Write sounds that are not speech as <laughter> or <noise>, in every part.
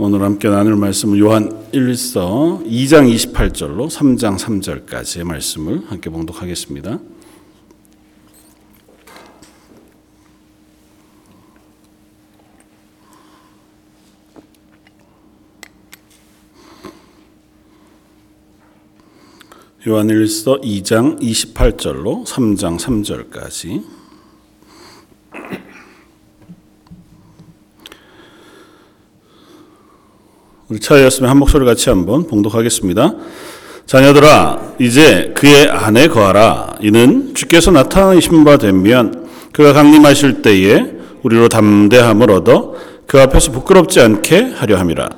오늘 함께 나눌 말씀은 요한 1서 2장 28절로 3장 3절까지의 말씀을 함께 봉독하겠습니다. 요한 1서 2장 28절로 3장 3절까지 우리 차였으면 한 목소리 같이 한번 봉독하겠습니다. 자녀들아 이제 그의 안에 거하라. 이는 주께서 나타나신 바 되면 그가 강림하실 때에 우리로 담대함을 얻어 그 앞에서 부끄럽지 않게 하려 함이라.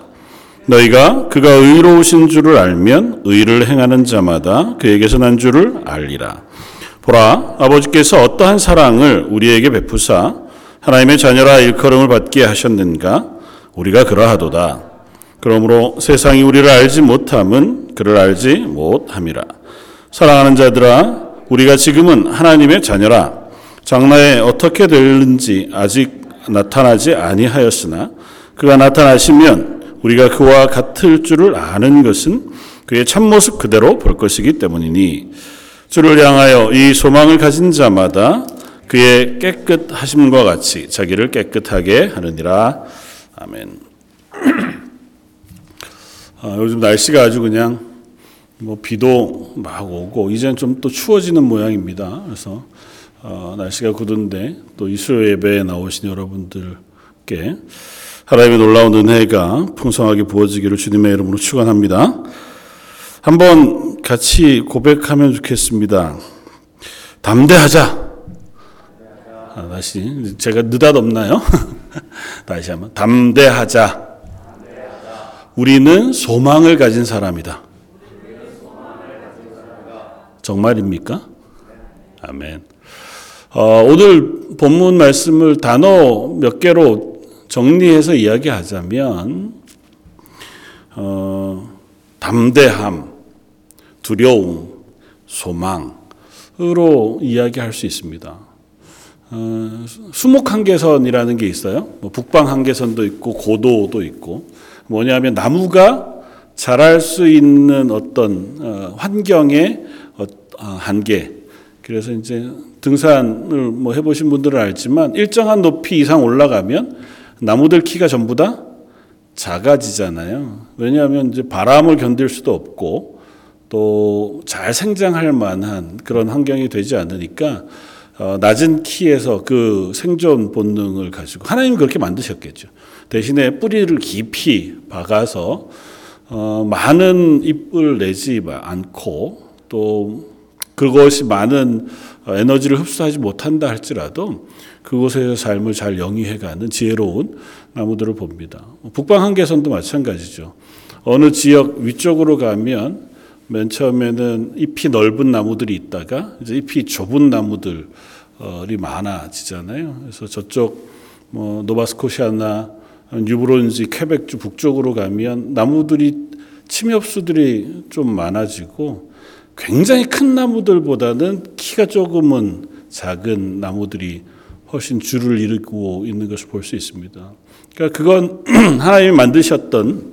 너희가 그가 의로우신 줄을 알면 의를 행하는 자마다 그에게서 난 줄을 알리라. 보라 아버지께서 어떠한 사랑을 우리에게 베푸사 하나님의 자녀라 일컬음을 받게 하셨는가? 우리가 그러하도다 그러므로 세상이 우리를 알지 못함은 그를 알지 못함이라. 사랑하는 자들아, 우리가 지금은 하나님의 자녀라. 장래에 어떻게 될는지 아직 나타나지 아니하였으나 그가 나타나시면 우리가 그와 같을 줄을 아는 것은 그의 참모습 그대로 볼 것이기 때문이니 주를 향하여 이 소망을 가진 자마다 그의 깨끗하심과 같이 자기를 깨끗하게 하느니라. 아멘. <clears throat> 아, 요즘 날씨가 아주 그냥 뭐 비도 막 오고 이제는 좀또 추워지는 모양입니다. 그래서 어, 날씨가 굳은데 또 이수요 예배에 나오신 여러분들께 하나님의 놀라운 은혜가 풍성하게 부어지기를 주님의 이름으로 축원합니다. 한번 같이 고백하면 좋겠습니다. 담대하자. 아, 다시 제가 느닷없나요? <laughs> 다시 한번 담대하자. 우리는 소망을 가진 사람이다. 정말입니까? 아멘. 어, 오늘 본문 말씀을 단어 몇 개로 정리해서 이야기하자면, 어, 담대함, 두려움, 소망으로 이야기할 수 있습니다. 어, 수목 한계선이라는 게 있어요. 뭐 북방 한계선도 있고 고도도 있고 뭐냐면 나무가 자랄 수 있는 어떤 어, 환경의 어, 한계. 그래서 이제 등산을 뭐 해보신 분들은 알지만 일정한 높이 이상 올라가면 나무들 키가 전부 다 작아지잖아요. 왜냐하면 이제 바람을 견딜 수도 없고 또 잘 생장할 만한 그런 환경이 되지 않으니까 어, 낮은 키에서 그 생존 본능을 가지고 하나님 그렇게 만드셨겠죠. 대신에 뿌리를 깊이 박아서 어, 많은 잎을 내지 않고 또 그것이 많은 에너지를 흡수하지 못한다 할지라도 그곳에서 삶을 잘 영위해가는 지혜로운 나무들을 봅니다. 북방 한계선도 마찬가지죠. 어느 지역 위쪽으로 가면 맨 처음에는 잎이 넓은 나무들이 있다가 이제 잎이 좁은 나무들이 많아지잖아요. 그래서 저쪽 뭐 노바스코시아나 뉴브론즈, 퀘벡주 북쪽으로 가면 나무들이 침엽수들이 좀 많아지고 굉장히 큰 나무들보다는 키가 조금은 작은 나무들이 훨씬 줄을 이루고 있는 것을 볼 수 있습니다. 그러니까 그건 <clears throat> 하나님이 만드셨던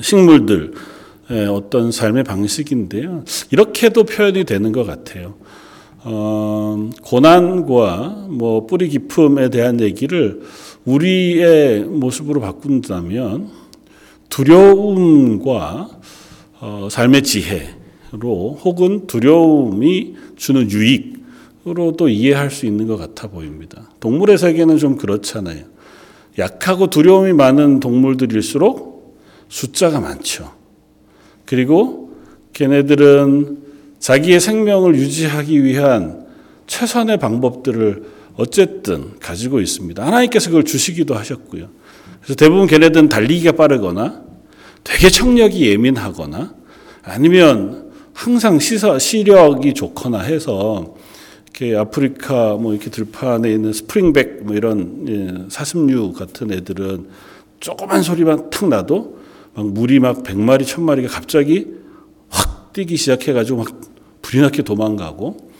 식물들 어떤 삶의 방식인데요. 이렇게도 표현이 되는 것 같아요. 어, 고난과 뭐 뿌리 깊음에 대한 얘기를 우리의 모습으로 바꾼다면 두려움과 어, 삶의 지혜로 혹은 두려움이 주는 유익으로 도 이해할 수 있는 것 같아 보입니다. 동물의 세계는 좀 그렇잖아요. 약하고 두려움이 많은 동물들일수록 숫자가 많죠. 그리고 걔네들은 자기의 생명을 유지하기 위한 최선의 방법들을 어쨌든 가지고 있습니다. 하나님께서 그걸 주시기도 하셨고요. 그래서 대부분 걔네들은 달리기가 빠르거나 되게 청력이 예민하거나 아니면 항상 시사, 시력이 좋거나 해서 이렇게 아프리카 뭐 이렇게 들판에 있는 스프링백 뭐 이런 예, 사슴류 같은 애들은 조그만 소리만 탁 나도 막 물이 막 100마리, 1000마리가 갑자기 확 뛰기 시작해가지고 막 불이 나게 도망가고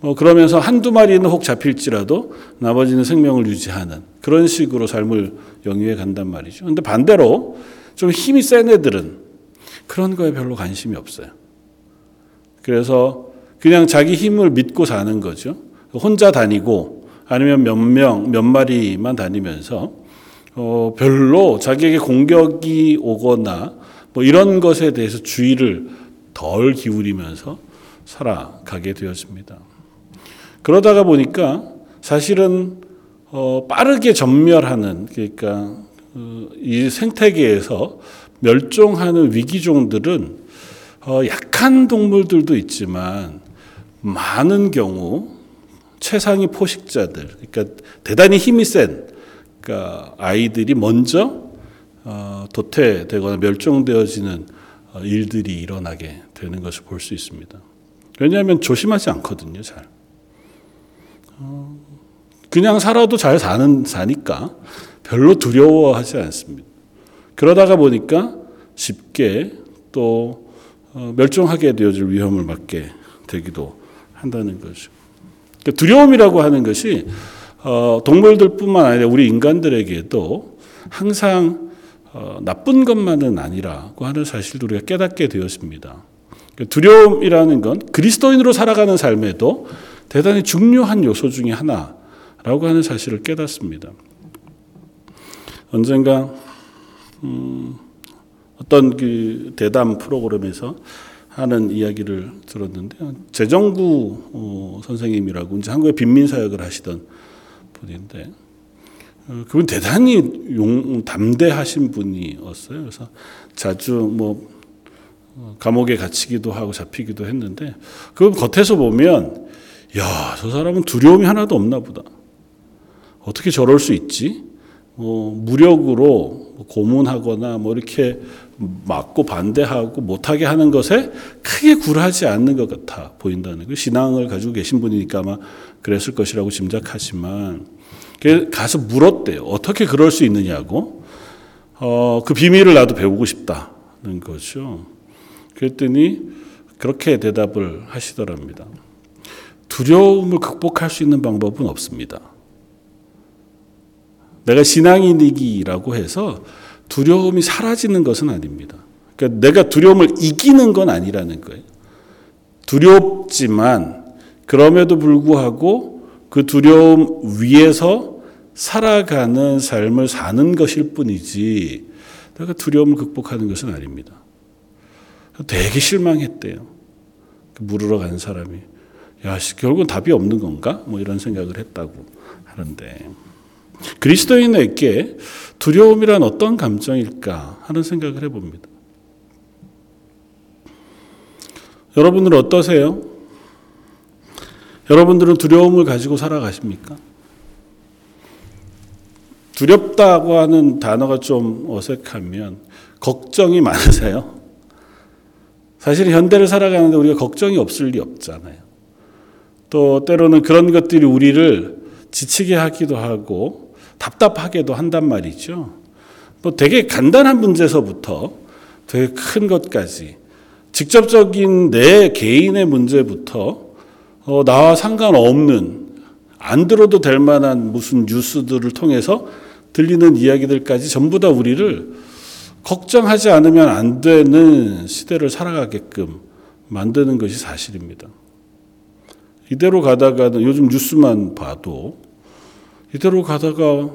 뭐 그러면서 한두 마리는 혹 잡힐지라도 나머지는 생명을 유지하는 그런 식으로 삶을 영위해 간단 말이죠. 근데 반대로 좀 힘이 센 애들은 그런 거에 별로 관심이 없어요. 그래서 그냥 자기 힘을 믿고 사는 거죠. 혼자 다니고 아니면 몇 명, 몇 마리만 다니면서 어, 별로 자기에게 공격이 오거나 뭐 이런 것에 대해서 주의를 덜 기울이면서 살아가게 되었습니다. 그러다가 보니까 사실은 어, 빠르게 전멸하는 그러니까 어, 이 생태계에서 멸종하는 위기종들은 어, 약한 동물들도 있지만 많은 경우 최상위 포식자들, 그러니까 대단히 힘이 센 그러니까 아이들이 먼저 어, 도태되거나 멸종되어지는 어, 일들이 일어나게 되는 것을 볼 수 있습니다. 왜냐하면 조심하지 않거든요, 잘. 어, 그냥 살아도 잘 사는 사니까 별로 두려워하지 않습니다. 그러다가 보니까 쉽게 또 어, 멸종하게 되어질 위험을 맞게 되기도 한다는 거죠. 그러니까 두려움이라고 하는 것이 어, 동물들뿐만 아니라 우리 인간들에게도 항상 어, 나쁜 것만은 아니라고 하는 사실도 우리가 깨닫게 되었습니다. 그러니까 두려움이라는 건 그리스도인으로 살아가는 삶에도 대단히 중요한 요소 중의 하나라고 하는 사실을 깨닫습니다. 언젠가 음, 어떤 그 대담 프로그램에서 하는 이야기를 들었는데 재정구 어, 선생님이라고 이제 한국의 빈민 사역을 하시던 분인데 어, 그분 대단히 용, 담대하신 분이었어요. 그래서 자주 뭐 어, 감옥에 갇히기도 하고 잡히기도 했는데 그 겉에서 보면 야, 저 사람은 두려움이 하나도 없나 보다. 어떻게 저럴 수 있지? 뭐 무력으로 고문하거나 뭐 이렇게 막고 반대하고 못하게 하는 것에 크게 굴하지 않는 것 같아 보인다는 거. 신앙을 가지고 계신 분이니까 아마 그랬을 것이라고 짐작하지만 가서 물었대요. 어떻게 그럴 수 있느냐고. 어, 그 비밀을 나도 배우고 싶다는 거죠. 그랬더니 그렇게 대답을 하시더랍니다. 두려움을 극복할 수 있는 방법은 없습니다. 내가 신앙인이기라고 해서 두려움이 사라지는 것은 아닙니다. 그러니까 내가 두려움을 이기는 건 아니라는 거예요. 두렵지만 그럼에도 불구하고 그 두려움 위에서 살아가는 삶을 사는 것일 뿐이지 내가 두려움을 극복하는 것은 아닙니다. 되게 실망했대요. 그 물으러 간 사람이. 야, 결국은 답이 없는 건가? 뭐 이런 생각을 했다고 하는데. 그리스도인에게 두려움이란 어떤 감정일까 하는 생각을 해봅니다. 여러분들은 어떠세요? 여러분들은 두려움을 가지고 살아가십니까? 두렵다고 하는 단어가 좀 어색하면 걱정이 많으세요? 사실 현대를 살아가는데 우리가 걱정이 없을 리 없잖아요. 또 때로는 그런 것들이 우리를 지치게 하기도 하고 답답하게도 한단 말이죠. 뭐 되게 간단한 문제서부터 되게 큰 것까지 직접적인 내 개인의 문제부터 어, 나와 상관없는 안 들어도 될 만한 무슨 뉴스들을 통해서 들리는 이야기들까지 전부 다 우리를 걱정하지 않으면 안 되는 시대를 살아가게끔 만드는 것이 사실입니다. 이대로 가다가는 요즘 뉴스만 봐도 이대로 가다가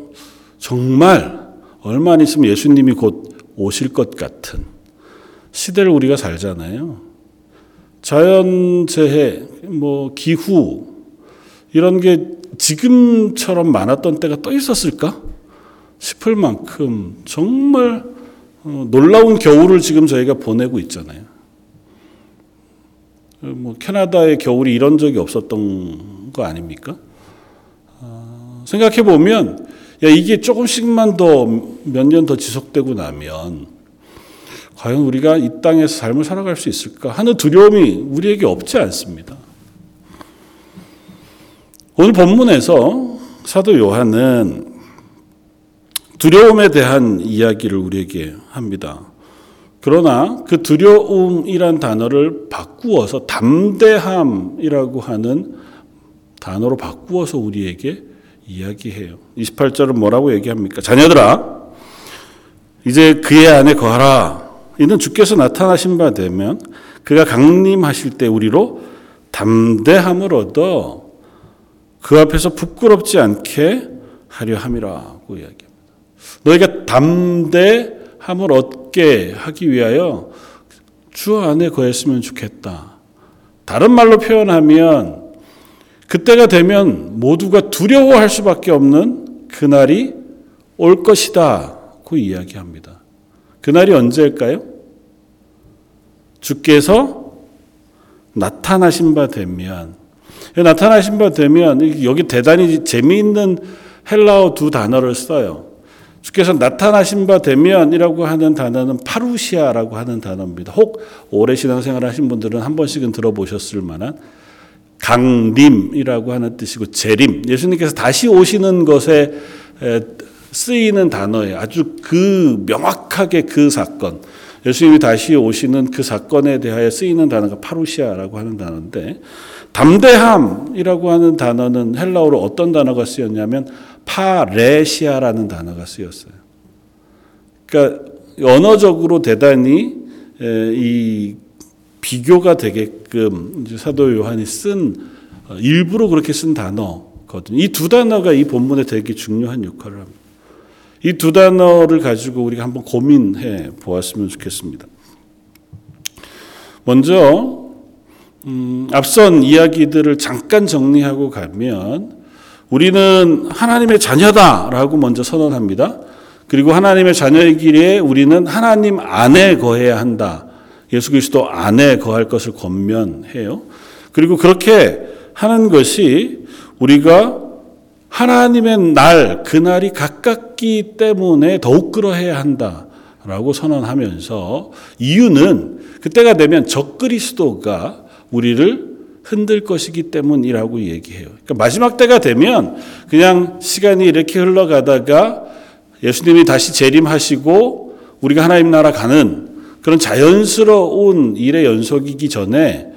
정말 얼마 안 있으면 예수님이 곧 오실 것 같은 시대를 우리가 살잖아요. 자연재해, 뭐 기후 이런 게 지금처럼 많았던 때가 또 있었을까 싶을 만큼 정말 어, 놀라운 겨울을 지금 저희가 보내고 있잖아요. 뭐 캐나다의 겨울이 이런 적이 없었던 거 아닙니까? 생각해 보면 야 이게 조금씩만 더 몇 년 더 지속되고 나면 과연 우리가 이 땅에서 삶을 살아갈 수 있을까 하는 두려움이 우리에게 없지 않습니다. 오늘 본문에서 사도 요한은 두려움에 대한 이야기를 우리에게 합니다. 그러나 그 두려움이란 단어를 바꾸어서 담대함이라고 하는 단어로 바꾸어서 우리에게 이야기해요. 28절은 뭐라고 얘기합니까? 자녀들아, 이제 그의 안에 거하라. 이는 주께서 나타나신 바 되면 그가 강림하실 때 우리로 담대함을 얻어 그 앞에서 부끄럽지 않게 하려 함이라고 이야기합니다. 너희가 담대함을 얻 게 하기 위하여 주 안에 거했으면 좋겠다. 다른 말로 표현하면 그때가 되면 모두가 두려워할 수밖에 없는 그날이 올 것이다. 고 이야기합니다. 그날이 언제일까요? 주께서 나타나신 바 되면 나타나신 바 되면 여기 대단히 재미있는 헬라어 두 단어를 써요. 주께서 나타나신 바 되면이라고 하는 단어는 파루시아라고 하는 단어입니다. 혹 오래 신앙생활 하신 분들은 한 번씩은 들어보셨을 만한 강림이라고 하는 뜻이고 재림. 예수님께서 다시 오시는 것에 쓰이는 단어예요. 아주 그 명확하게 그 사건. 예수님이 다시 오시는 그 사건에 대하여 쓰이는 단어가 파루시아라고 하는 단어인데 담대함이라고 하는 단어는 헬라어로 어떤 단어가 쓰였냐면 파레시아라는 단어가 쓰였어요. 그러니까 언어적으로 대단히 이 비교가 되게끔 사도 요한이 쓴 어, 일부러 그렇게 쓴 단어거든요. 이 두 단어가 이 본문에 되게 중요한 역할을 합니다. 이 두 단어를 가지고 우리가 한번 고민해 보았으면 좋겠습니다. 먼저 음, 앞선 이야기들을 잠깐 정리하고 가면 우리는 하나님의 자녀다라고 먼저 선언합니다. 그리고 하나님의 자녀이기에 우리는 하나님 안에 거해야 한다. 예수 그리스도 안에 거할 것을 권면해요. 그리고 그렇게 하는 것이 우리가 하나님의 날, 그날이 가깝기 때문에 더욱 그러해야 한다 라고 선언하면서 이유는 그때가 되면 적그리스도가 우리를 흔들 것이기 때문이라고 얘기해요. 그러니까 마지막 때가 되면 그냥 시간이 이렇게 흘러가다가 예수님이 다시 재림하시고 우리가 하나님 나라 가는 그런 자연스러운 일의 연속이기 전에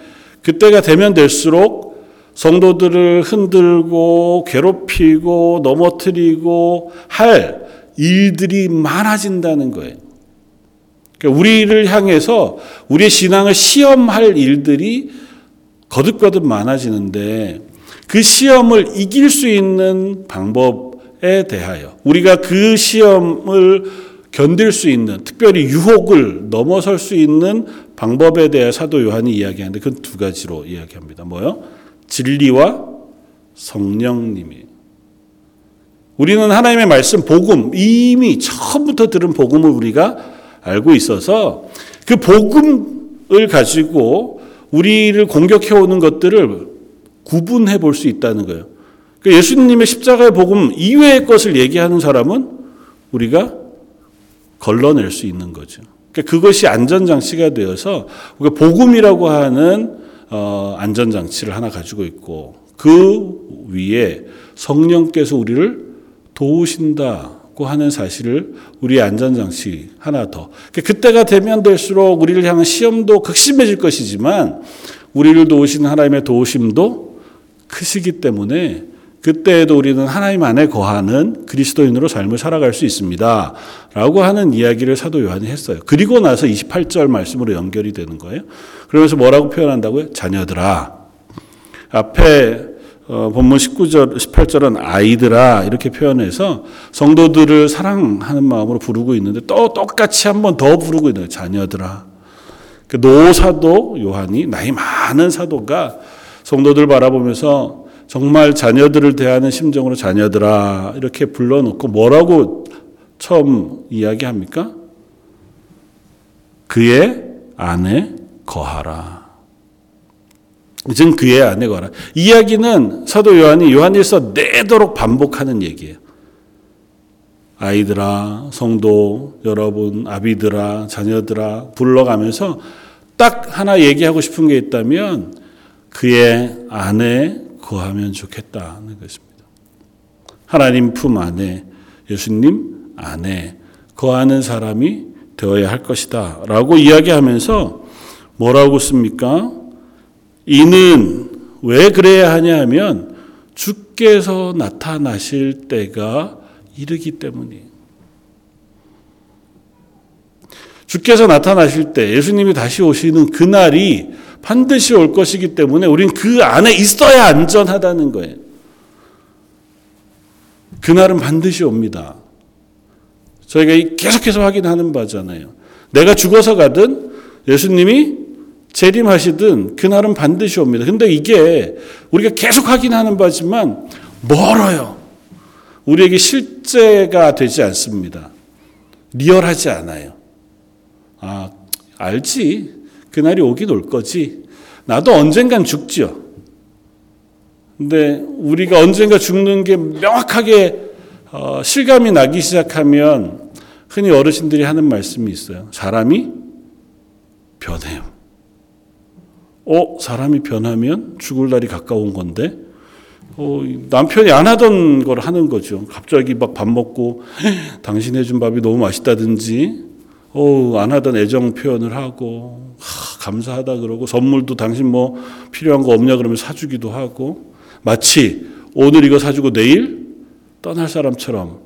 그때가 되면 될수록 성도들을 흔들고 괴롭히고 넘어뜨리고 할 일들이 많아진다는 거예요. 그러니까 우리를 향해서 우리의 신앙을 시험할 일들이 거듭거듭 많아지는데 그 시험을 이길 수 있는 방법에 대하여 우리가 그 시험을 견딜 수 있는 특별히 유혹을 넘어설 수 있는 방법에 대해 사도 요한이 이야기하는데 그 두 가지로 이야기합니다. 뭐요? 진리와 성령님이. 우리는 하나님의 말씀, 복음, 이미 처음부터 들은 복음을 우리가 알고 있어서 그 복음을 가지고 우리를 공격해 오는 것들을 구분해 볼 수 있다는 거예요. 그 예수님의 십자가의 복음 이외의 것을 얘기하는 사람은 우리가 걸러낼 수 있는 거죠. 그러니까 그것이 안전장치가 되어서 우리가 복음이라고 하는 어, 안전장치를 하나 가지고 있고 그 위에 성령께서 우리를 도우신다 고 하는 사실을 우리의 안전장치 하나 더. 그러니까 그때가 되면 될수록 우리를 향한 시험도 극심해질 것이지만 우리를 도우시는 하나님의 도우심도 크시기 때문에 그때에도 우리는 하나님 안에 거하는 그리스도인으로 삶을 살아갈 수 있습니다. 라고 하는 이야기를 사도 요한이 했어요. 그리고 나서 28절 말씀으로 연결이 되는 거예요. 그러면서 뭐라고 표현한다고요? 자녀들아. 앞에 어, 본문 19절, 18절은 아이들아 이렇게 표현해서 성도들을 사랑하는 마음으로 부르고 있는데 또 똑같이 한 번 더 부르고 있는 거예요. 자녀들아. 그 노사도 요한이 나이 많은 사도가 성도들 바라보면서 정말 자녀들을 대하는 심정으로 자녀들아 이렇게 불러놓고 뭐라고 처음 이야기합니까? 그의 안에 거하라. 이젠 그의 안에 거하라. 이야기는 사도 요한이 요한일서 내도록 반복하는 얘기예요. 아이들아, 성도 여러분, 아비들아, 자녀들아 불러가면서 딱 하나 얘기하고 싶은 게 있다면 그의 안에 거하면 좋겠다는 것입니다. 하나님 품 안에 예수님 안에 거하는 사람이 되어야 할 것이다. 라고 이야기하면서 뭐라고 씁니까? 이는 왜 그래야 하냐 하면 주께서 나타나실 때가 이르기 때문이에요. 주께서 나타나실 때 예수님이 다시 오시는 그날이 반드시 올 것이기 때문에 우린 그 안에 있어야 안전하다는 거예요. 그날은 반드시 옵니다. 저희가 계속해서 확인하는 바잖아요. 내가 죽어서 가든 예수님이 재림하시든 그날은 반드시 옵니다. 근데 이게 우리가 계속 확인하는 바지만 멀어요. 우리에게 실제가 되지 않습니다. 리얼하지 않아요. 아, 알지. 그날이 오긴 올 거지. 나도 언젠간 죽지요. 근데 우리가 언젠가 죽는 게 명확하게 어, 실감이 나기 시작하면 흔히 어르신들이 하는 말씀이 있어요. 사람이 변해요. 어, 사람이 변하면 죽을 날이 가까운 건데, 어, 남편이 안 하던 걸 하는 거죠. 갑자기 막 밥 먹고, 당신 해준 밥이 너무 맛있다든지, 어, 안 하던 애정 표현을 하고, 하, 감사하다 그러고, 선물도 당신 뭐 필요한 거 없냐 그러면 사주기도 하고, 마치 오늘 이거 사주고 내일 떠날 사람처럼.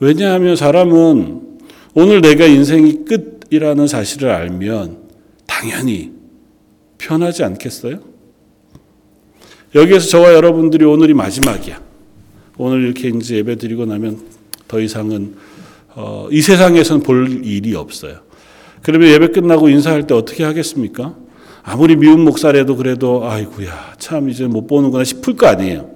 왜냐하면 사람은 오늘 내가 인생이 끝이라는 사실을 알면 당연히 편하지 않겠어요? 여기에서 저와 여러분들이 오늘이 마지막이야. 오늘 이렇게 이제 예배 드리고 나면 더 이상은 어, 이 세상에서는 볼 일이 없어요. 그러면 예배 끝나고 인사할 때 어떻게 하겠습니까? 아무리 미운 목사래도 그래도 아이구야 참 이제 못 보는구나 싶을 거 아니에요.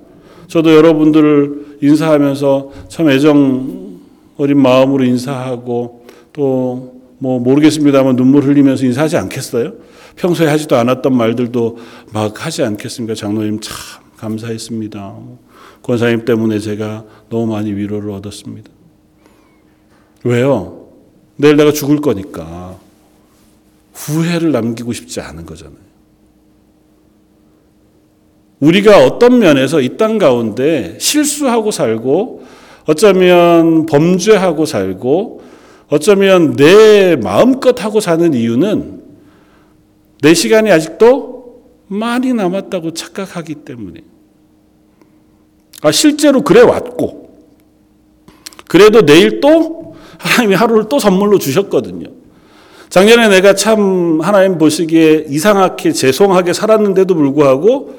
저도 여러분들을 인사하면서 참 애정 어린 마음으로 인사하고 또 뭐 모르겠습니다만 눈물 흘리면서 인사하지 않겠어요? 평소에 하지도 않았던 말들도 막 하지 않겠습니까? 장로님 참 감사했습니다. 권사님 때문에 제가 너무 많이 위로를 얻었습니다. 왜요? 내일 내가 죽을 거니까 후회를 남기고 싶지 않은 거잖아요. 우리가 어떤 면에서 이 땅 가운데 실수하고 살고 어쩌면 범죄하고 살고 어쩌면 내 마음껏 하고 사는 이유는 내 시간이 아직도 많이 남았다고 착각하기 때문에. 아, 실제로 그래 왔고, 그래도 내일 또 하나님이 하루를 또 선물로 주셨거든요. 작년에 내가 참 하나님 보시기에 이상하게 죄송하게 살았는데도 불구하고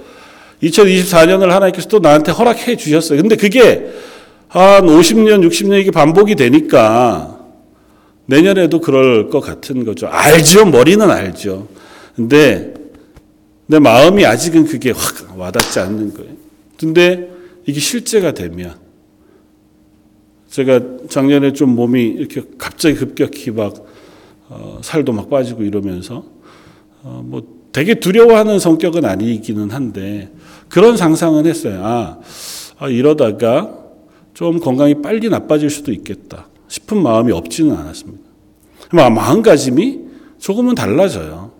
2024년을 하나님께서 또 나한테 허락해 주셨어요. 근데 그게 한 50년, 60년 이게 반복이 되니까 내년에도 그럴 것 같은 거죠. 알죠. 머리는 알죠. 근데 내 마음이 아직은 그게 확 와닿지 않는 거예요. 근데 이게 실제가 되면 제가 작년에 좀 몸이 이렇게 갑자기 급격히 막 어, 살도 막 빠지고 이러면서 어, 뭐 되게 두려워하는 성격은 아니기는 한데 그런 상상은 했어요. 아, 아 이러다가 좀 건강이 빨리 나빠질 수도 있겠다 싶은 마음이 없지는 않았습니다. 마음가짐이 조금은 달라져요.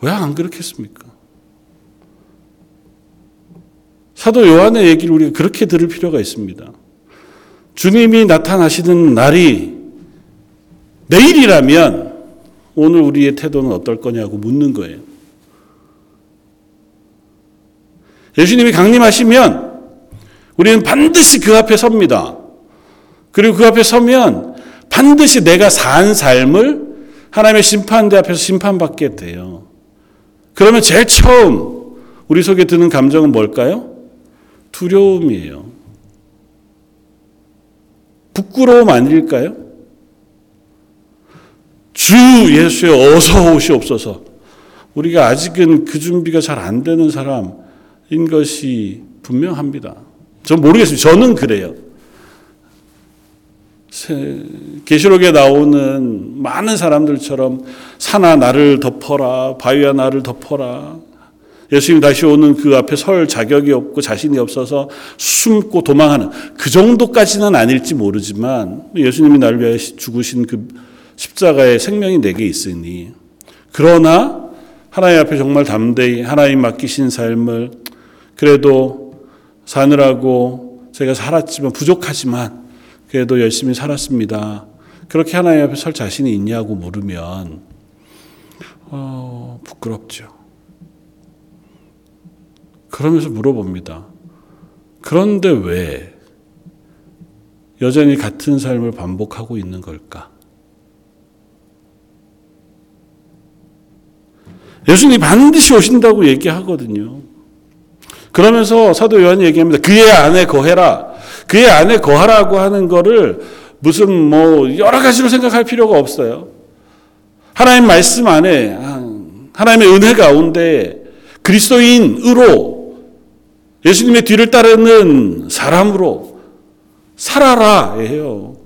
왜 안 그렇겠습니까? 사도 요한의 얘기를 우리가 그렇게 들을 필요가 있습니다. 주님이 나타나시는 날이 내일이라면 오늘 우리의 태도는 어떨 거냐고 묻는 거예요. 예수님이 강림하시면 우리는 반드시 그 앞에 섭니다. 그리고 그 앞에 서면 반드시 내가 산 삶을 하나님의 심판대 앞에서 심판받게 돼요. 그러면 제일 처음 우리 속에 드는 감정은 뭘까요? 두려움이에요. 부끄러움 아닐까요? 주 예수의 어서 오시옵소서. 우리가 아직은 그 준비가 잘 안 되는 사람인 것이 분명합니다. 전 모르겠습니다. 저는 그래요. 계시록에 나오는 많은 사람들처럼 산아 나를 덮어라, 바위야 나를 덮어라. 예수님 다시 오는 그 앞에 설 자격이 없고 자신이 없어서 숨고 도망하는 그 정도까지는 아닐지 모르지만 예수님이 나를 위하여 죽으신 그 십자가의 생명이 내게 있으니 그러나 하나님 앞에 정말 담대히 하나님 맡기신 삶을 그래도 사느라고 제가 살았지만 부족하지만 그래도 열심히 살았습니다. 그렇게 하나님 앞에 설 자신이 있냐고 물으면 어, 부끄럽죠. 그러면서 물어봅니다. 그런데 왜 여전히 같은 삶을 반복하고 있는 걸까? 예수님이 반드시 오신다고 얘기하거든요. 그러면서 사도 요한이 얘기합니다. 그의 안에 거해라. 그의 안에 거하라고 하는 거를 무슨 뭐 여러 가지로 생각할 필요가 없어요. 하나님 말씀 안에 하나님의 은혜 가운데 그리스도인으로 예수님의 뒤를 따르는 사람으로 살아라 해요.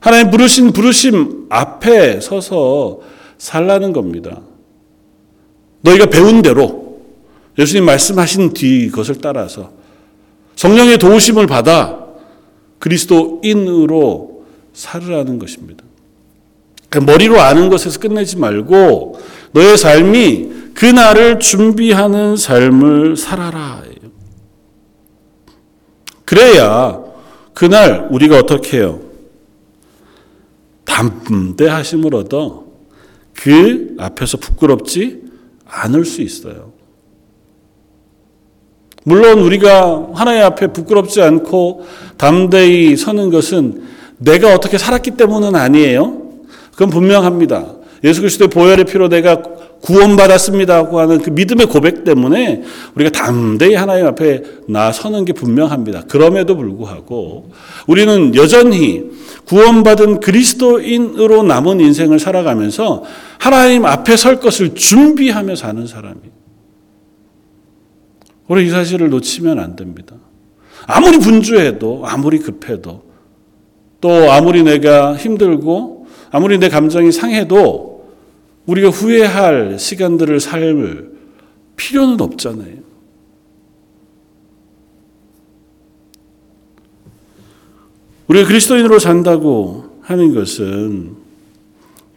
하나님 부르신 부르심 앞에 서서 살라는 겁니다. 너희가 배운 대로 예수님 말씀하신 뒤 것을 따라서 성령의 도우심을 받아 그리스도인으로 살으라는 것입니다. 그러니까 머리로 아는 것에서 끝내지 말고 너의 삶이 그날을 준비하는 삶을 살아라. 그래야 그날 우리가 어떻게 해요? 담대하심을 얻어 그 앞에서 부끄럽지 않을 수 있어요. 물론 우리가 하나님 앞에 부끄럽지 않고 담대히 서는 것은 내가 어떻게 살았기 때문은 아니에요. 그건 분명합니다. 예수 그리스도의 보혈의 피로 내가 구원받았습니다고 하는 그 믿음의 고백 때문에 우리가 담대히 하나님 앞에 나서는 게 분명합니다. 그럼에도 불구하고 우리는 여전히 구원받은 그리스도인으로 남은 인생을 살아가면서 하나님 앞에 설 것을 준비하며 사는 사람이에요. 우리 이 사실을 놓치면 안 됩니다. 아무리 분주해도, 아무리 급해도, 또 아무리 내가 힘들고, 아무리 내 감정이 상해도 우리가 후회할 시간들을 살 필요는 없잖아요. 우리가 그리스도인으로 산다고 하는 것은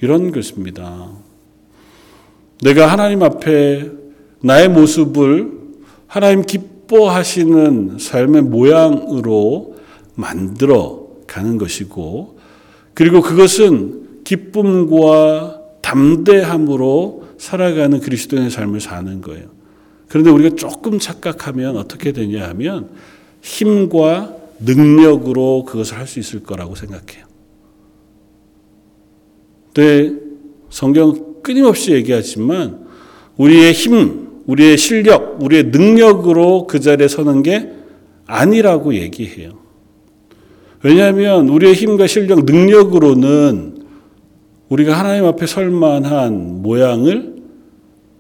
이런 것입니다. 내가 하나님 앞에 나의 모습을 하나님 기뻐하시는 삶의 모양으로 만들어 가는 것이고, 그리고 그것은 기쁨과 담대함으로 살아가는 그리스도인의 삶을 사는 거예요. 그런데 우리가 조금 착각하면 어떻게 되냐 하면 힘과 능력으로 그것을 할 수 있을 거라고 생각해요. 근데 성경 끊임없이 얘기하지만 우리의 힘, 우리의 실력, 우리의 능력으로 그 자리에 서는 게 아니라고 얘기해요. 왜냐하면 우리의 힘과 실력, 능력으로는 우리가 하나님 앞에 설 만한 모양을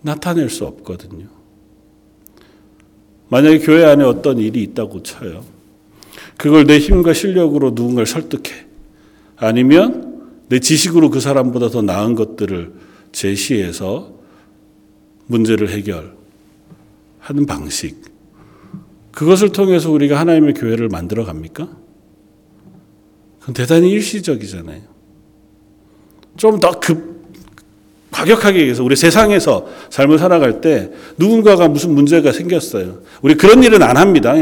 나타낼 수 없거든요. 만약에 교회 안에 어떤 일이 있다고 쳐요. 그걸 내 힘과 실력으로 누군가를 설득해. 아니면 내 지식으로 그 사람보다 더 나은 것들을 제시해서 문제를 해결 하는 방식. 그것을 통해서 우리가 하나님의 교회를 만들어 갑니까? 그건 대단히 일시적이잖아요. 좀 더 급, 과격하게 얘기해서 우리 세상에서 삶을 살아갈 때 누군가가 무슨 문제가 생겼어요. 우리 그런 일은 안 합니다.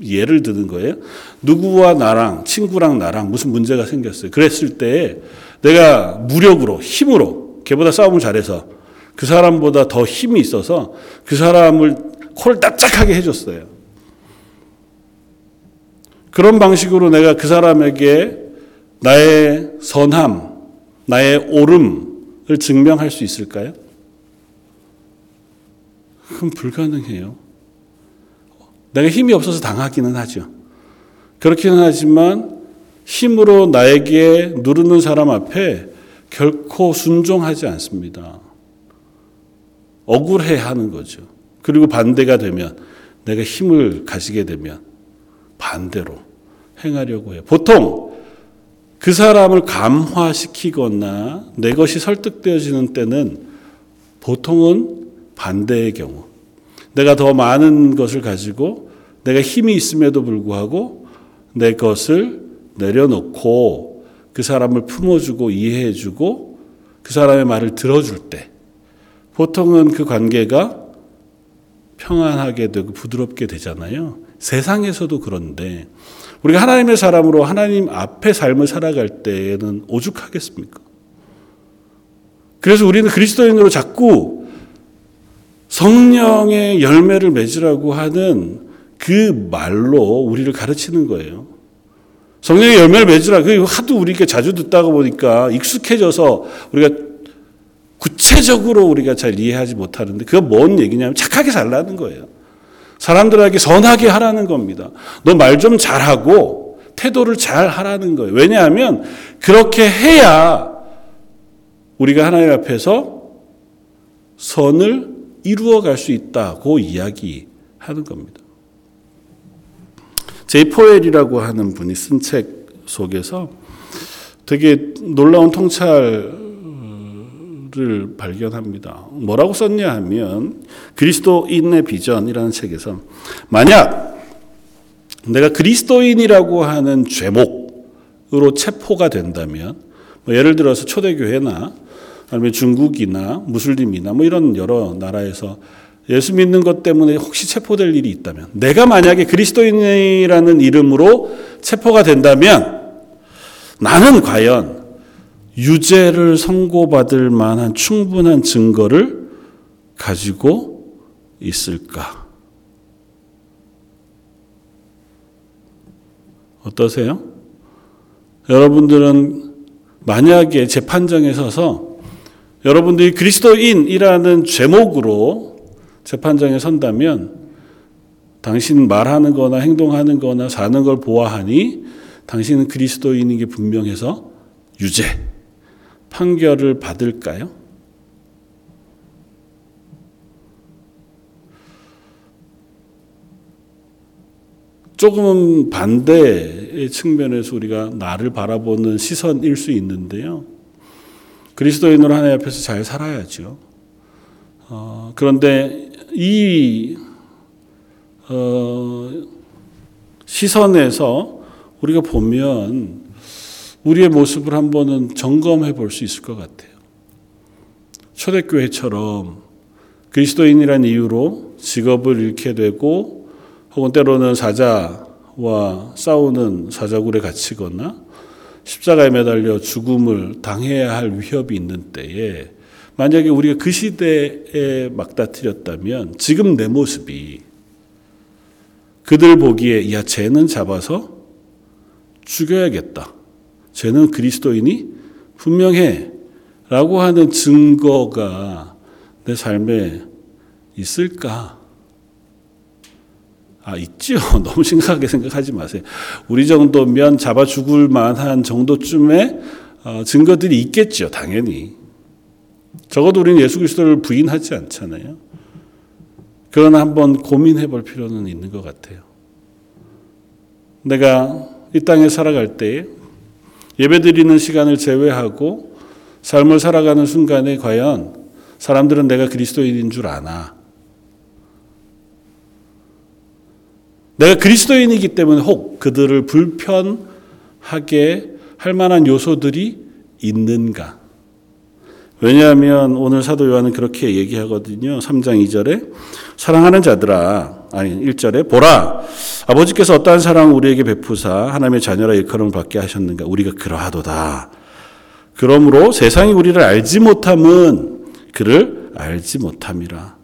예를 드는 거예요. 누구와 나랑, 친구랑 나랑 무슨 문제가 생겼어요. 그랬을 때 내가 무력으로, 힘으로, 걔보다 싸움을 잘해서 그 사람보다 더 힘이 있어서 그 사람을 코를 납작하게 해줬어요. 그런 방식으로 내가 그 사람에게 나의 선함, 나의 옳음을 증명할 수 있을까요? 그건 불가능해요. 내가 힘이 없어서 당하기는 하죠. 그렇기는 하지만 힘으로 나에게 누르는 사람 앞에 결코 순종하지 않습니다. 억울해 하는 거죠. 그리고 반대가 되면 내가 힘을 가지게 되면 반대로 행하려고 해요. 보통 그 사람을 감화시키거나 내 것이 설득되어지는 때는 보통은 반대의 경우. 내가 더 많은 것을 가지고 내가 힘이 있음에도 불구하고 내 것을 내려놓고 그 사람을 품어주고 이해해주고 그 사람의 말을 들어줄 때 보통은 그 관계가 평안하게 되고 부드럽게 되잖아요. 세상에서도 그런데 우리가 하나님의 사람으로 하나님 앞에 삶을 살아갈 때에는 오죽하겠습니까? 그래서 우리는 그리스도인으로 자꾸 성령의 열매를 맺으라고 하는 그 말로 우리를 가르치는 거예요. 성령의 열매를 맺으라. 그 하도 우리가 자주 듣다가 보니까 익숙해져서 우리가 구체적으로 우리가 잘 이해하지 못하는데 그가 뭔 얘기냐면 착하게 살라는 거예요. 사람들에게 선하게 하라는 겁니다. 너 말 좀 잘하고 태도를 잘 하라는 거예요. 왜냐하면 그렇게 해야 우리가 하나님 앞에서 선을 이루어 갈 수 있다고 이야기하는 겁니다. 제이 포엘이라고 하는 분이 쓴 책 속에서 되게 놀라운 통찰 을 발견합니다. 뭐라고 썼냐 하면 그리스도인의 비전이라는 책에서 만약 내가 그리스도인이라고 하는 죄목으로 체포가 된다면 뭐 예를 들어서 초대교회나 아니면 중국이나 무슬림이나 뭐 이런 여러 나라에서 예수 믿는 것 때문에 혹시 체포될 일이 있다면 내가 만약에 그리스도인이라는 이름으로 체포가 된다면 나는 과연 유죄를 선고받을 만한 충분한 증거를 가지고 있을까? 어떠세요? 여러분들은 만약에 재판정에 서서 여러분들이 그리스도인이라는 제목으로 재판장에 선다면 당신 말하는 거나 행동하는 거나 사는 걸 보아하니 당신은 그리스도인인 게 분명해서 유죄, 판결을 받을까요? 조금은 반대의 측면에서 우리가 나를 바라보는 시선일 수 있는데요. 그리스도인으로 하나님 앞에서 잘 살아야죠. 어, 그런데 이 어, 시선에서 우리가 보면 우리의 모습을 한번은 점검해 볼 수 있을 것 같아요. 초대교회처럼 그리스도인이란 이유로 직업을 잃게 되고 혹은 때로는 사자와 싸우는 사자굴에 갇히거나 십자가에 매달려 죽음을 당해야 할 위협이 있는 때에 만약에 우리가 그 시대에 막다트렸다면 지금 내 모습이 그들 보기에 야 쟤는 잡아서 죽여야겠다. 쟤는 그리스도인이 분명해. 라고 하는 증거가 내 삶에 있을까? 아, 있죠. <laughs> 너무 심각하게 생각하지 마세요. 우리 정도면 잡아 죽을 만한 정도쯤의 어, 증거들이 있겠죠. 당연히. 적어도 우리는 예수 그리스도를 부인하지 않잖아요. 그러나 한번 고민해 볼 필요는 있는 것 같아요. 내가 이 땅에 살아갈 때 예배 드리는 시간을 제외하고 삶을 살아가는 순간에 과연 사람들은 내가 그리스도인인 줄 아나? 내가 그리스도인이기 때문에 혹 그들을 불편하게 할 만한 요소들이 있는가? 왜냐하면 오늘 사도 요한은 그렇게 얘기하거든요. 3장 2절에 사랑하는 자들아 아니 1절에 보라 아버지께서 어떠한 사랑을 우리에게 베푸사 하나님의 자녀라 일컬음을 받게 하셨는가 우리가 그러하도다. 그러므로 세상이 우리를 알지 못함은 그를 알지 못함이라.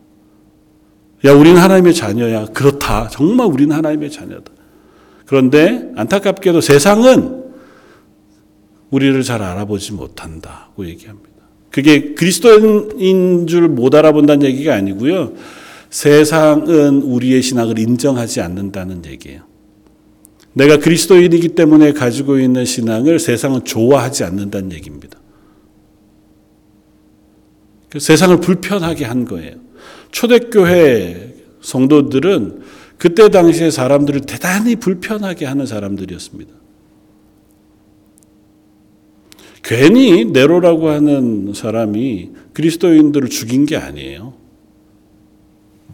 야 우리는 하나님의 자녀야. 그렇다. 정말 우리는 하나님의 자녀다. 그런데 안타깝게도 세상은 우리를 잘 알아보지 못한다고 얘기합니다. 그게 그리스도인 줄 못 알아본다는 얘기가 아니고요. 세상은 우리의 신학을 인정하지 않는다는 얘기예요. 내가 그리스도인이기 때문에 가지고 있는 신앙을 세상은 좋아하지 않는다는 얘기입니다. 그 세상을 불편하게 한 거예요. 초대교회 성도들은 그때 당시에 사람들을 대단히 불편하게 하는 사람들이었습니다. 괜히 네로라고 하는 사람이 그리스도인들을 죽인 게 아니에요.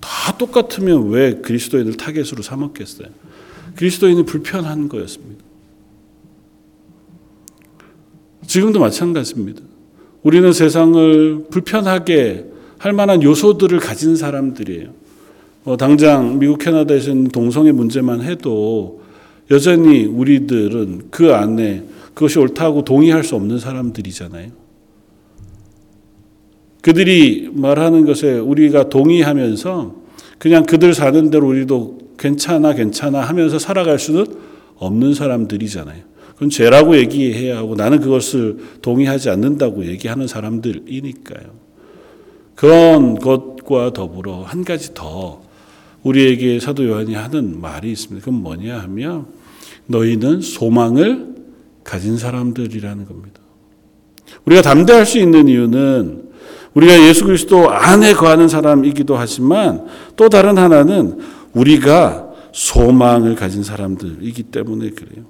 다 똑같으면 왜 그리스도인을 타겟으로 삼았겠어요? 그리스도인이 불편한 거였습니다. 지금도 마찬가지입니다. 우리는 세상을 불편하게 할 만한 요소들을 가진 사람들이에요. 어, 당장 미국 캐나다에서는 동성애 문제만 해도 여전히 우리들은 그 안에 그것이 옳다고 동의할 수 없는 사람들이잖아요. 그들이 말하는 것에 우리가 동의하면서 그냥 그들 사는 대로 우리도 괜찮아, 괜찮아 하면서 살아갈 수는 없는 사람들이잖아요. 그건 죄라고 얘기해야 하고 나는 그것을 동의하지 않는다고 얘기하는 사람들이니까요. 그런 것과 더불어 한 가지 더 우리에게 사도 요한이 하는 말이 있습니다. 그건 뭐냐 하면 너희는 소망을 가진 사람들이라는 겁니다. 우리가 담대할 수 있는 이유는 우리가 예수 그리스도 안에 거하는 사람이기도 하지만 또 다른 하나는 우리가 소망을 가진 사람들이기 때문에 그래요.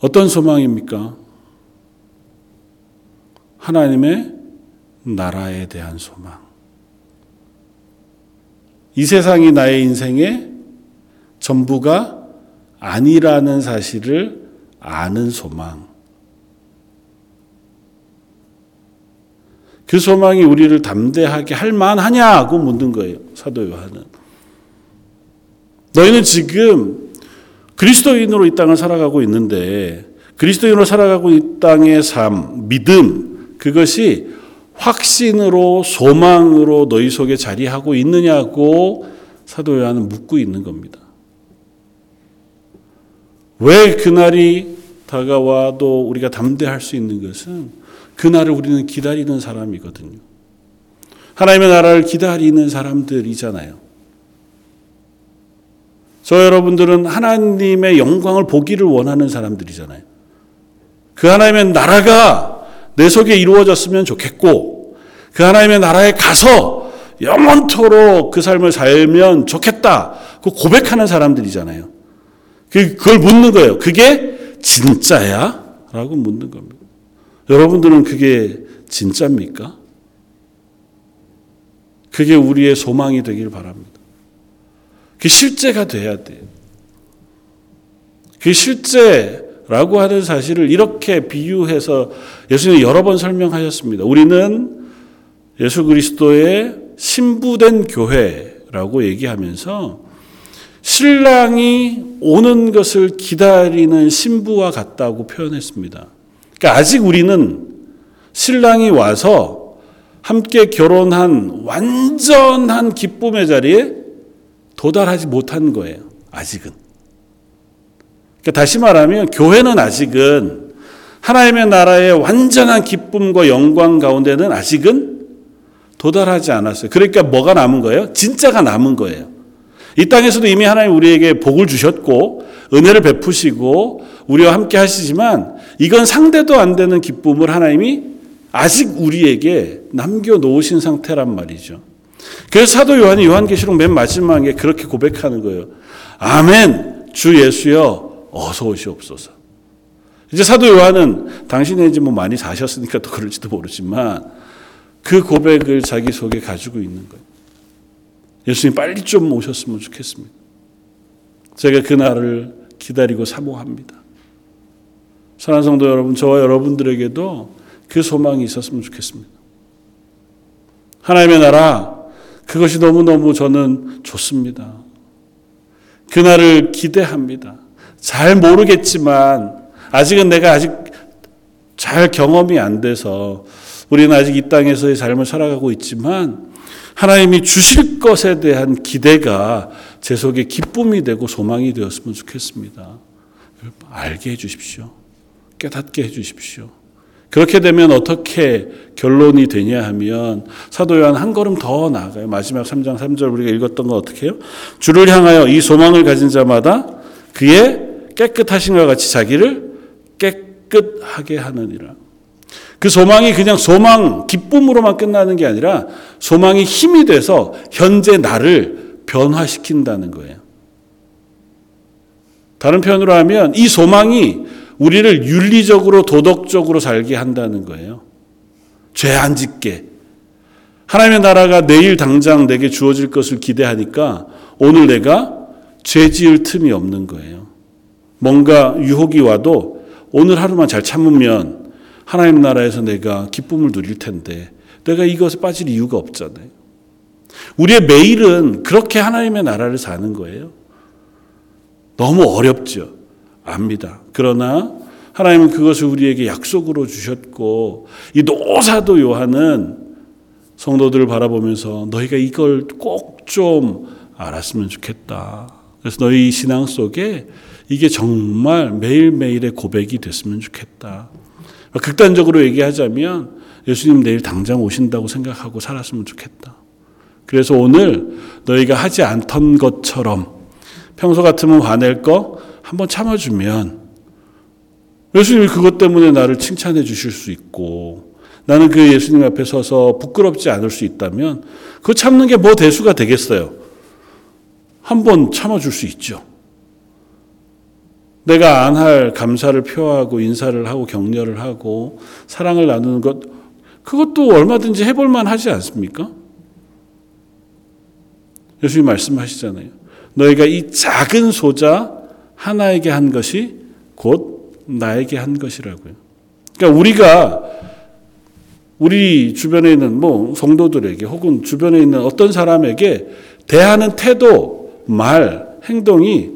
어떤 소망입니까? 하나님의 나라에 대한 소망. 이 세상이 나의 인생의 전부가 아니라는 사실을 아는 소망. 그 소망이 우리를 담대하게 할 만하냐고 묻는 거예요. 사도 요한은. 너희는 지금 그리스도인으로 이 땅을 살아가고 있는데 그리스도인으로 살아가고 이 땅의 삶, 믿음, 그것이 확신으로 소망으로 너희 속에 자리하고 있느냐고 사도 요한은 묻고 있는 겁니다. 왜 그날이 다가와도 우리가 담대할 수 있는 것은 그날을 우리는 기다리는 사람이거든요. 하나님의 나라를 기다리는 사람들이잖아요. 저 여러분들은 하나님의 영광을 보기를 원하는 사람들이잖아요. 그 하나님의 나라가 내 속에 이루어졌으면 좋겠고, 그 하나님의 나라에 가서 영원토록 그 삶을 살면 좋겠다. 그 고백하는 사람들이잖아요. 그, 그걸 묻는 거예요. 그게 진짜야? 라고 묻는 겁니다. 여러분들은 그게 진짜입니까? 그게 우리의 소망이 되길 바랍니다. 그게 실제가 돼야 돼요. 그게 실제라고 하는 사실을 이렇게 비유해서 예수님이 여러 번 설명하셨습니다. 우리는 예수 그리스도의 신부된 교회라고 얘기하면서 신랑이 오는 것을 기다리는 신부와 같다고 표현했습니다. 그러니까 아직 우리는 신랑이 와서 함께 결혼한 완전한 기쁨의 자리에 도달하지 못한 거예요. 아직은. 그러니까 다시 말하면 교회는 아직은 하나님의 나라의 완전한 기쁨과 영광 가운데는 아직은 도달하지 않았어요. 그러니까 뭐가 남은 거예요? 진짜가 남은 거예요. 이 땅에서도 이미 하나님 우리에게 복을 주셨고 은혜를 베푸시고 우리와 함께 하시지만 이건 상대도 안 되는 기쁨을 하나님이 아직 우리에게 남겨 놓으신 상태란 말이죠. 그래서 사도 요한이 요한계시록 맨 마지막에 그렇게 고백하는 거예요. 아멘. 주 예수여 어서 오시옵소서. 이제 사도 요한은 당신이 이제 뭐 많이 사셨으니까 또 그럴지도 모르지만 그 고백을 자기 속에 가지고 있는 거예요. 예수님 빨리 좀 오셨으면 좋겠습니다. 제가 그날을 기다리고 사모합니다. 사랑하는 성도 여러분, 저와 여러분들에게도 그 소망이 있었으면 좋겠습니다. 하나님의 나라, 그것이 너무너무 저는 좋습니다. 그날을 기대합니다. 잘 모르겠지만, 아직은 내가 아직 잘 경험이 안 돼서, 우리는 아직 이 땅에서의 삶을 살아가고 있지만, 하나님이 주실 것에 대한 기대가 제 속에 기쁨이 되고 소망이 되었으면 좋겠습니다. 알게 해 주십시오. 깨닫게 해 주십시오. 그렇게 되면 어떻게 결론이 되냐 하면 사도 요한 한 걸음 더 나아가요. 마지막 3장 3절 우리가 읽었던 거 어떻게 해요? 주를 향하여 이 소망을 가진 자마다 그의 깨끗하신과 같이 자기를 깨끗하게 하느니라. 그 소망이 그냥 소망, 기쁨으로만 끝나는 게 아니라 소망이 힘이 돼서 현재 나를 변화시킨다는 거예요. 다른 표현으로 하면 이 소망이 우리를 윤리적으로 도덕적으로 살게 한다는 거예요. 죄 안 짓게. 하나님의 나라가 내일 당장 내게 주어질 것을 기대하니까 오늘 내가 죄 지을 틈이 없는 거예요. 뭔가 유혹이 와도 오늘 하루만 잘 참으면 하나님 나라에서 내가 기쁨을 누릴 텐데 내가 이것에 빠질 이유가 없잖아요. 우리의 매일은 그렇게 하나님의 나라를 사는 거예요. 너무 어렵죠. 압니다. 그러나 하나님은 그것을 우리에게 약속으로 주셨고 이 노사도 요한은 성도들을 바라보면서 너희가 이걸 꼭 좀 알았으면 좋겠다. 그래서 너희 신앙 속에 이게 정말 매일매일의 고백이 됐으면 좋겠다. 극단적으로 얘기하자면 예수님 내일 당장 오신다고 생각하고 살았으면 좋겠다. 그래서 오늘 너희가 하지 않던 것처럼 평소 같으면 화낼 거 한번 참아주면 예수님이 그것 때문에 나를 칭찬해 주실 수 있고 나는 그 예수님 앞에 서서 부끄럽지 않을 수 있다면 그 참는 게 뭐 대수가 되겠어요. 한번 참아줄 수 있죠. 내가 안 할 감사를 표하고 인사를 하고 격려를 하고 사랑을 나누는 것 그것도 얼마든지 해볼 만 하지 않습니까? 예수님 말씀하시잖아요. 너희가 이 작은 소자 하나에게 한 것이 곧 나에게 한 것이라고요. 그러니까 우리가 우리 주변에 있는 뭐 성도들에게 혹은 주변에 있는 어떤 사람에게 대하는 태도, 말, 행동이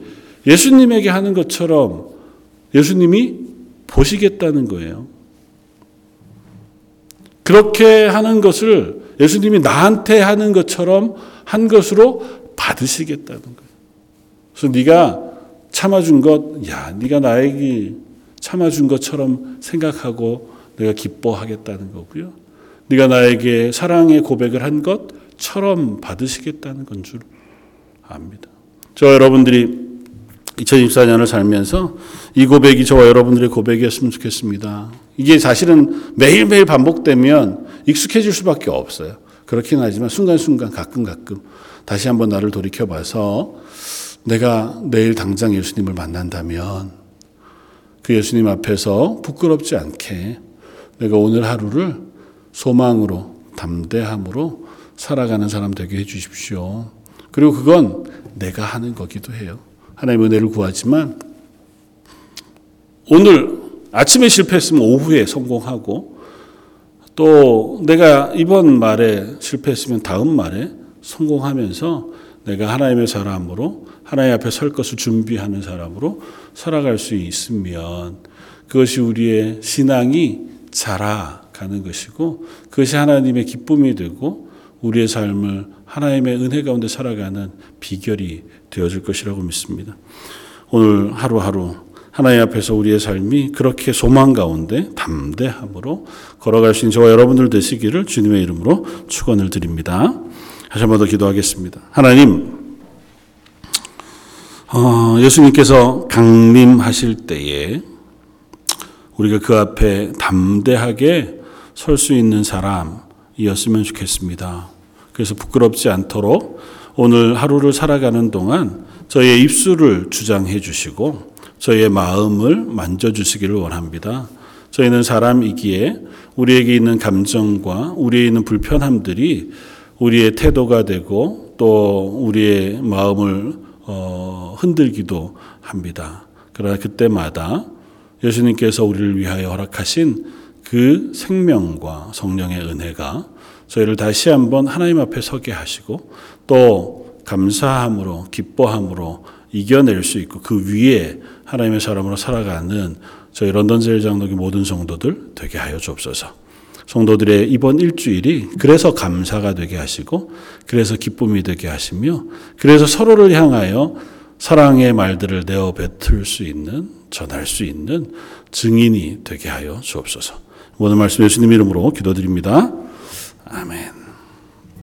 예수님에게 하는 것처럼 예수님이 보시겠다는 거예요. 그렇게 하는 것을 예수님이 나한테 하는 것처럼 한 것으로 받으시겠다는 거예요. 그래서 네가 참아준 것, 야, 네가 나에게 참아준 것처럼 생각하고 내가 기뻐하겠다는 거고요. 네가 나에게 사랑의 고백을 한 것처럼 받으시겠다는 건 줄 압니다. 저 여러분들이 2024년을 살면서 이 고백이 저와 여러분들의 고백이었으면 좋겠습니다. 이게 사실은 매일매일 반복되면 익숙해질 수밖에 없어요. 그렇긴 하지만 순간순간 가끔 가끔 다시 한번 나를 돌이켜 봐서 내가 내일 당장 예수님을 만난다면 그 예수님 앞에서 부끄럽지 않게 내가 오늘 하루를 소망으로 담대함으로 살아가는 사람 되게 해 주십시오. 그리고 그건 내가 하는 거기도 해요. 하나님의 은혜를 구하지만 오늘 아침에 실패했으면 오후에 성공하고 또 내가 이번 말에 실패했으면 다음 말에 성공하면서 내가 하나님의 사람으로 하나님 앞에 설 것을 준비하는 사람으로 살아갈 수 있으면 그것이 우리의 신앙이 자라가는 것이고 그것이 하나님의 기쁨이 되고 우리의 삶을 하나님의 은혜 가운데 살아가는 비결이 되어질 것이라고 믿습니다. 오늘 하루하루 하나님 앞에서 우리의 삶이 그렇게 소망 가운데 담대함으로 걸어갈 수 있는 저와 여러분들 되시기를 주님의 이름으로 축원을 드립니다. 다시 한 번 더 기도하겠습니다. 하나님, 어, 예수님께서 강림하실 때에 우리가 그 앞에 담대하게 설 수 있는 사람이었으면 좋겠습니다. 그래서 부끄럽지 않도록 오늘 하루를 살아가는 동안 저희의 입술을 주장해 주시고 저희의 마음을 만져 주시기를 원합니다. 저희는 사람이기에 우리에게 있는 감정과 우리에 있는 불편함들이 우리의 태도가 되고 또 우리의 마음을 어, 흔들기도 합니다. 그러나 그때마다 예수님께서 우리를 위하여 허락하신 그 생명과 성령의 은혜가 저희를 다시 한번 하나님 앞에 서게 하시고 또 감사함으로 기뻐함으로 이겨낼 수 있고 그 위에 하나님의 사람으로 살아가는 저희 런던 제일장로교 모든 성도들 되게 하여 주옵소서. 성도들의 이번 일주일이 그래서 감사가 되게 하시고 그래서 기쁨이 되게 하시며 그래서 서로를 향하여 사랑의 말들을 내어 뱉을 수 있는 전할 수 있는 증인이 되게 하여 주옵소서. 오늘 말씀 예수님 이름으로 기도드립니다. 아멘.